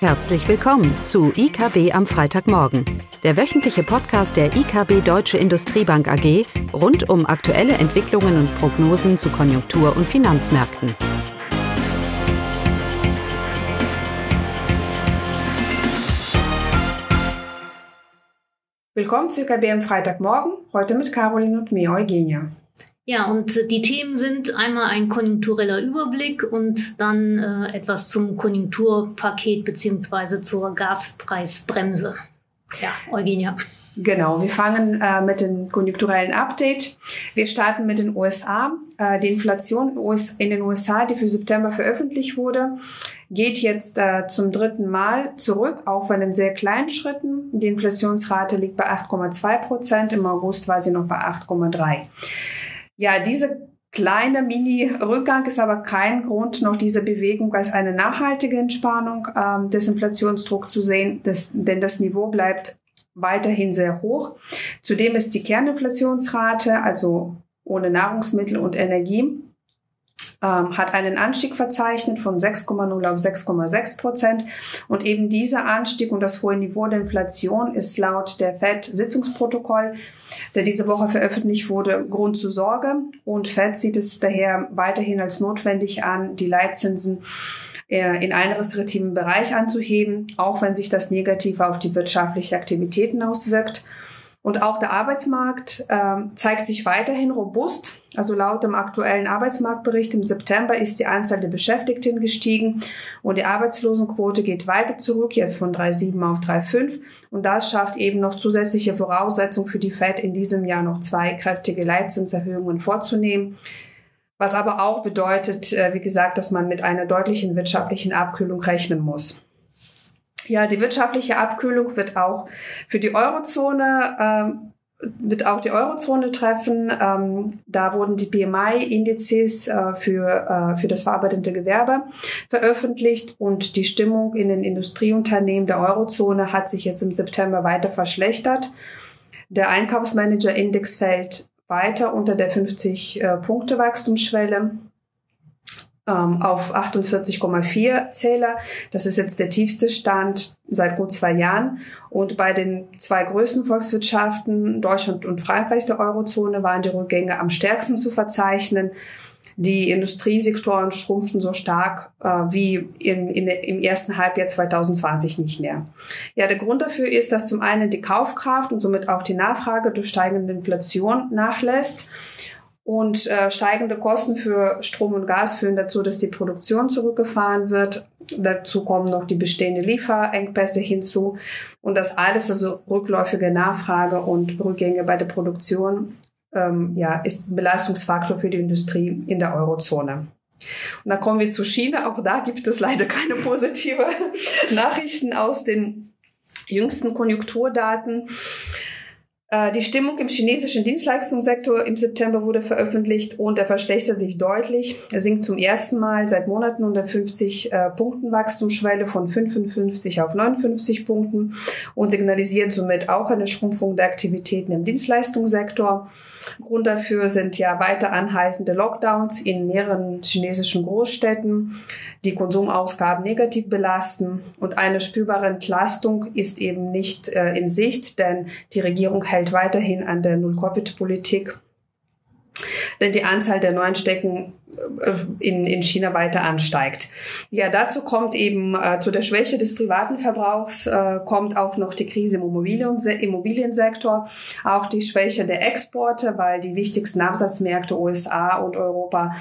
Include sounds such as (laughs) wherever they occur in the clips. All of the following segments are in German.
Herzlich willkommen zu IKB am Freitagmorgen, der wöchentliche Podcast der IKB Deutsche Industriebank AG rund um aktuelle Entwicklungen und Prognosen zu Konjunktur- und Finanzmärkten. Willkommen zu IKB am Freitagmorgen, heute mit Caroline und mir, Eugenia. Ja, und die Themen sind einmal ein konjunktureller Überblick und dann äh, etwas zum Konjunkturpaket beziehungsweise zur Gaspreisbremse. Ja, Eugenia. Genau, wir fangen äh, mit dem konjunkturellen Update. Wir starten mit den USA. Äh, die Inflation in den USA, die für September veröffentlicht wurde, geht jetzt äh, zum dritten Mal zurück, auch wenn in sehr kleinen Schritten. Die Inflationsrate liegt bei 8,2 Prozent. Im August war sie noch bei 8,3. Ja, diese kleine Mini-Rückgang ist aber kein Grund, noch diese Bewegung als eine nachhaltige Entspannung ähm, des Inflationsdrucks zu sehen, das, denn das Niveau bleibt weiterhin sehr hoch. Zudem ist die Kerninflationsrate, also ohne Nahrungsmittel und Energie, ähm, hat einen Anstieg verzeichnet von 6,0 auf 6,6 Prozent. Und eben dieser Anstieg und das hohe Niveau der Inflation ist laut der FED-Sitzungsprotokoll, der diese Woche veröffentlicht wurde, Grund zur Sorge. Und FED sieht es daher weiterhin als notwendig an, die Leitzinsen äh, in einen restriktiven Bereich anzuheben, auch wenn sich das negativ auf die wirtschaftliche Aktivitäten auswirkt. Und auch der Arbeitsmarkt äh, zeigt sich weiterhin robust. Also laut dem aktuellen Arbeitsmarktbericht im September ist die Anzahl der Beschäftigten gestiegen und die Arbeitslosenquote geht weiter zurück, jetzt von 3,7 auf 3,5. Und das schafft eben noch zusätzliche Voraussetzungen für die Fed in diesem Jahr noch zwei kräftige Leitzinserhöhungen vorzunehmen. Was aber auch bedeutet, äh, wie gesagt, dass man mit einer deutlichen wirtschaftlichen Abkühlung rechnen muss. Ja, die wirtschaftliche Abkühlung wird auch für die Eurozone ähm, wird auch die Eurozone treffen. Ähm, da wurden die BMI-Indizes äh, für, äh, für das verarbeitende Gewerbe veröffentlicht und die Stimmung in den Industrieunternehmen der Eurozone hat sich jetzt im September weiter verschlechtert. Der Einkaufsmanager-Index fällt weiter unter der 50-Punkte-Wachstumsschwelle ähm, auf 48,4 Zähler. Das ist jetzt der tiefste Stand seit gut zwei Jahren. Und bei den zwei größten Volkswirtschaften, Deutschland und Frankreich der Eurozone, waren die Rückgänge am stärksten zu verzeichnen. Die Industriesektoren schrumpften so stark äh, wie in, in, im ersten Halbjahr 2020 nicht mehr. Ja, der Grund dafür ist, dass zum einen die Kaufkraft und somit auch die Nachfrage durch steigende Inflation nachlässt und äh, steigende Kosten für Strom und Gas führen dazu, dass die Produktion zurückgefahren wird. Dazu kommen noch die bestehenden Lieferengpässe hinzu. Und das alles, also rückläufige Nachfrage und Rückgänge bei der Produktion, ähm, ja, ist ein Belastungsfaktor für die Industrie in der Eurozone. Und dann kommen wir zu China. Auch da gibt es leider keine positive (laughs) Nachrichten aus den jüngsten Konjunkturdaten. Äh, die Stimmung im chinesischen Dienstleistungssektor im September wurde veröffentlicht und er verschlechtert sich deutlich. Er sinkt zum ersten Mal seit Monaten unter 50 äh, Punkten Wachstumsschwelle von 55 auf 59 Punkten und signalisiert somit auch eine Schrumpfung der Aktivitäten im Dienstleistungssektor. Grund dafür sind ja weiter anhaltende Lockdowns in mehreren chinesischen Großstädten, die Konsumausgaben negativ belasten und eine spürbare Entlastung ist eben nicht äh, in Sicht, denn die Regierung hält weiterhin an der Null-Covid-Politik denn die Anzahl der neuen Stecken äh, in, in China weiter ansteigt. Ja, dazu kommt eben äh, zu der Schwäche des privaten Verbrauchs äh, kommt auch noch die Krise im Immobilien, Immobiliensektor, auch die Schwäche der Exporte, weil die wichtigsten Absatzmärkte USA und Europa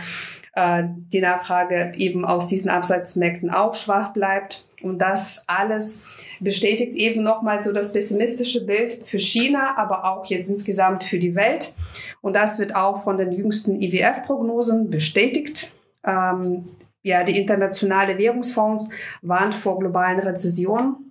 äh, die Nachfrage eben aus diesen Absatzmärkten auch schwach bleibt. Und das alles bestätigt eben nochmal so das pessimistische Bild für China, aber auch jetzt insgesamt für die Welt. Und das wird auch von den jüngsten IWF-Prognosen bestätigt. Ähm, ja, die internationale Währungsfonds warnt vor globalen Rezessionen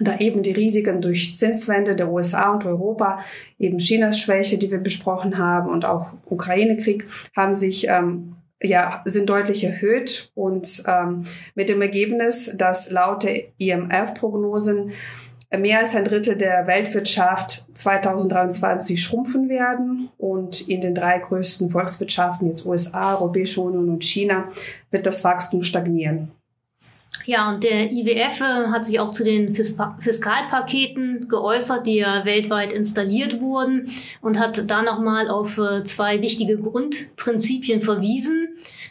da eben die Risiken durch Zinswende der USA und Europa, eben Chinas Schwäche, die wir besprochen haben, und auch Ukraine-Krieg, haben sich ähm, ja, sind deutlich erhöht und ähm, mit dem Ergebnis, dass laut der IMF-Prognosen mehr als ein Drittel der Weltwirtschaft 2023 schrumpfen werden und in den drei größten Volkswirtschaften, jetzt USA, Europäische Union und China, wird das Wachstum stagnieren. Ja, und der IWF äh, hat sich auch zu den Fiskalpaketen geäußert, die ja weltweit installiert wurden und hat da nochmal auf äh, zwei wichtige Grundprinzipien verwiesen.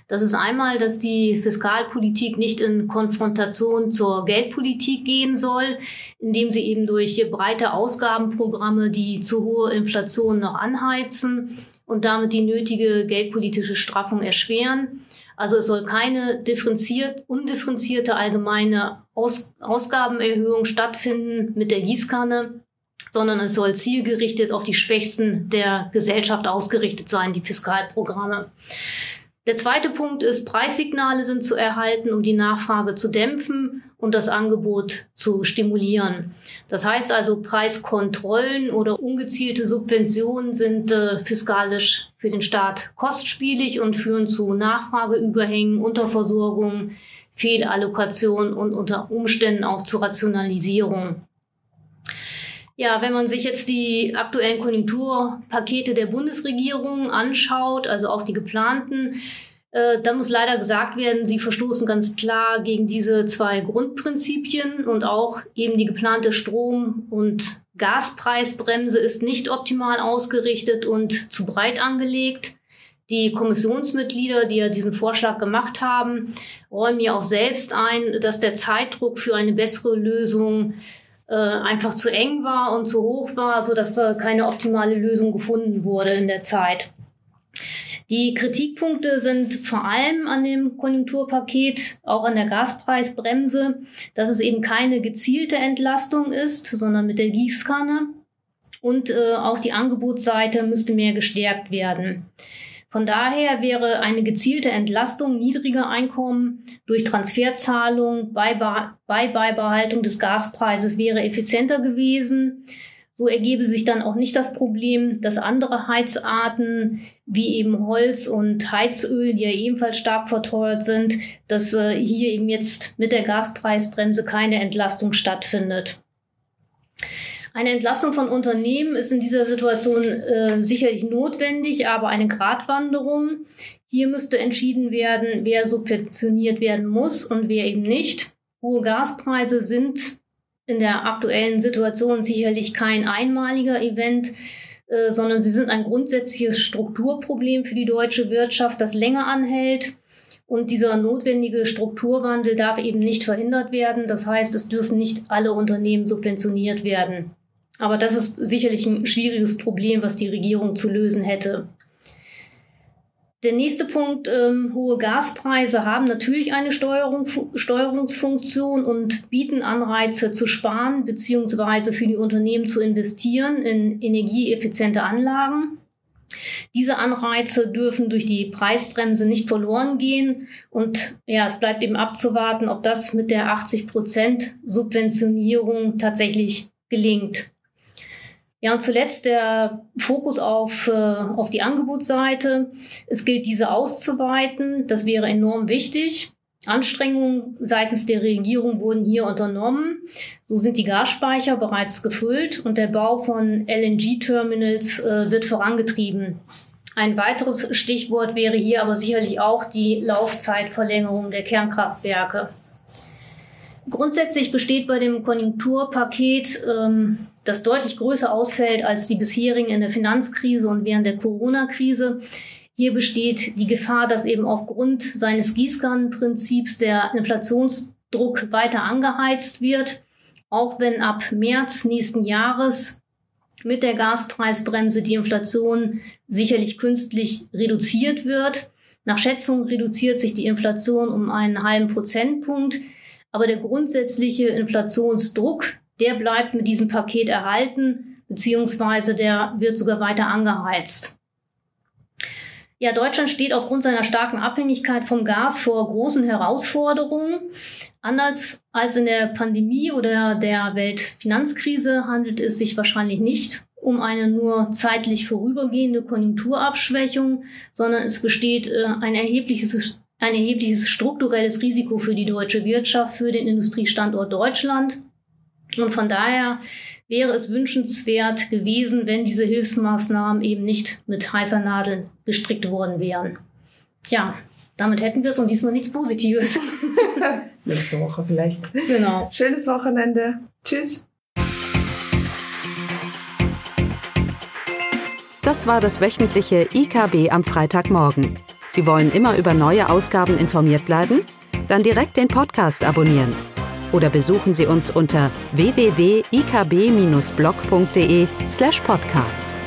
Das ist einmal, dass die Fiskalpolitik nicht in Konfrontation zur Geldpolitik gehen soll, indem sie eben durch breite Ausgabenprogramme die zu hohe Inflation noch anheizen und damit die nötige geldpolitische Straffung erschweren. Also es soll keine differenziert, undifferenzierte allgemeine Aus, Ausgabenerhöhung stattfinden mit der Gießkanne, sondern es soll zielgerichtet auf die Schwächsten der Gesellschaft ausgerichtet sein, die Fiskalprogramme. Der zweite Punkt ist, Preissignale sind zu erhalten, um die Nachfrage zu dämpfen und das Angebot zu stimulieren. Das heißt also, Preiskontrollen oder ungezielte Subventionen sind äh, fiskalisch für den Staat kostspielig und führen zu Nachfrageüberhängen, Unterversorgung, Fehlallokation und unter Umständen auch zur Rationalisierung. Ja, wenn man sich jetzt die aktuellen Konjunkturpakete der Bundesregierung anschaut, also auch die geplanten, äh, da muss leider gesagt werden, sie verstoßen ganz klar gegen diese zwei Grundprinzipien und auch eben die geplante Strom- und Gaspreisbremse ist nicht optimal ausgerichtet und zu breit angelegt. Die Kommissionsmitglieder, die ja diesen Vorschlag gemacht haben, räumen ja auch selbst ein, dass der Zeitdruck für eine bessere Lösung äh, einfach zu eng war und zu hoch war, so dass äh, keine optimale Lösung gefunden wurde in der Zeit. Die Kritikpunkte sind vor allem an dem Konjunkturpaket, auch an der Gaspreisbremse, dass es eben keine gezielte Entlastung ist, sondern mit der Gießkanne. Und äh, auch die Angebotsseite müsste mehr gestärkt werden. Von daher wäre eine gezielte Entlastung niedriger Einkommen durch Transferzahlung bei, bei Beibehaltung des Gaspreises wäre effizienter gewesen. So ergebe sich dann auch nicht das Problem, dass andere Heizarten wie eben Holz und Heizöl, die ja ebenfalls stark verteuert sind, dass äh, hier eben jetzt mit der Gaspreisbremse keine Entlastung stattfindet. Eine Entlassung von Unternehmen ist in dieser Situation äh, sicherlich notwendig, aber eine Gratwanderung. Hier müsste entschieden werden, wer subventioniert werden muss und wer eben nicht. Hohe Gaspreise sind in der aktuellen Situation sicherlich kein einmaliger Event, äh, sondern sie sind ein grundsätzliches Strukturproblem für die deutsche Wirtschaft, das länger anhält. Und dieser notwendige Strukturwandel darf eben nicht verhindert werden. Das heißt, es dürfen nicht alle Unternehmen subventioniert werden. Aber das ist sicherlich ein schwieriges Problem, was die Regierung zu lösen hätte. Der nächste Punkt, ähm, hohe Gaspreise haben natürlich eine Steuerung, Steuerungsfunktion und bieten Anreize zu sparen beziehungsweise für die Unternehmen zu investieren in energieeffiziente Anlagen. Diese Anreize dürfen durch die Preisbremse nicht verloren gehen und ja, es bleibt eben abzuwarten, ob das mit der 80 Prozent Subventionierung tatsächlich gelingt. Ja, und zuletzt der Fokus auf, äh, auf die Angebotsseite. Es gilt, diese auszuweiten. Das wäre enorm wichtig. Anstrengungen seitens der Regierung wurden hier unternommen. So sind die Gasspeicher bereits gefüllt und der Bau von LNG-Terminals äh, wird vorangetrieben. Ein weiteres Stichwort wäre hier aber sicherlich auch die Laufzeitverlängerung der Kernkraftwerke. Grundsätzlich besteht bei dem Konjunkturpaket ähm, das deutlich größer ausfällt als die bisherigen in der Finanzkrise und während der Corona-Krise. Hier besteht die Gefahr, dass eben aufgrund seines Gießkannenprinzips der Inflationsdruck weiter angeheizt wird, auch wenn ab März nächsten Jahres mit der Gaspreisbremse die Inflation sicherlich künstlich reduziert wird. Nach Schätzung reduziert sich die Inflation um einen halben Prozentpunkt, aber der grundsätzliche Inflationsdruck der bleibt mit diesem Paket erhalten, beziehungsweise der wird sogar weiter angeheizt. Ja, Deutschland steht aufgrund seiner starken Abhängigkeit vom Gas vor großen Herausforderungen. Anders als in der Pandemie oder der Weltfinanzkrise handelt es sich wahrscheinlich nicht um eine nur zeitlich vorübergehende Konjunkturabschwächung, sondern es besteht äh, ein erhebliches, ein erhebliches strukturelles Risiko für die deutsche Wirtschaft, für den Industriestandort Deutschland. Und von daher wäre es wünschenswert gewesen, wenn diese Hilfsmaßnahmen eben nicht mit heißer Nadel gestrickt worden wären. Tja, damit hätten wir es und diesmal nichts Positives. (laughs) Nächste Woche vielleicht. Genau. Schönes Wochenende. Tschüss. Das war das wöchentliche IKB am Freitagmorgen. Sie wollen immer über neue Ausgaben informiert bleiben? Dann direkt den Podcast abonnieren. Oder besuchen Sie uns unter www.ikb-blog.de slash podcast.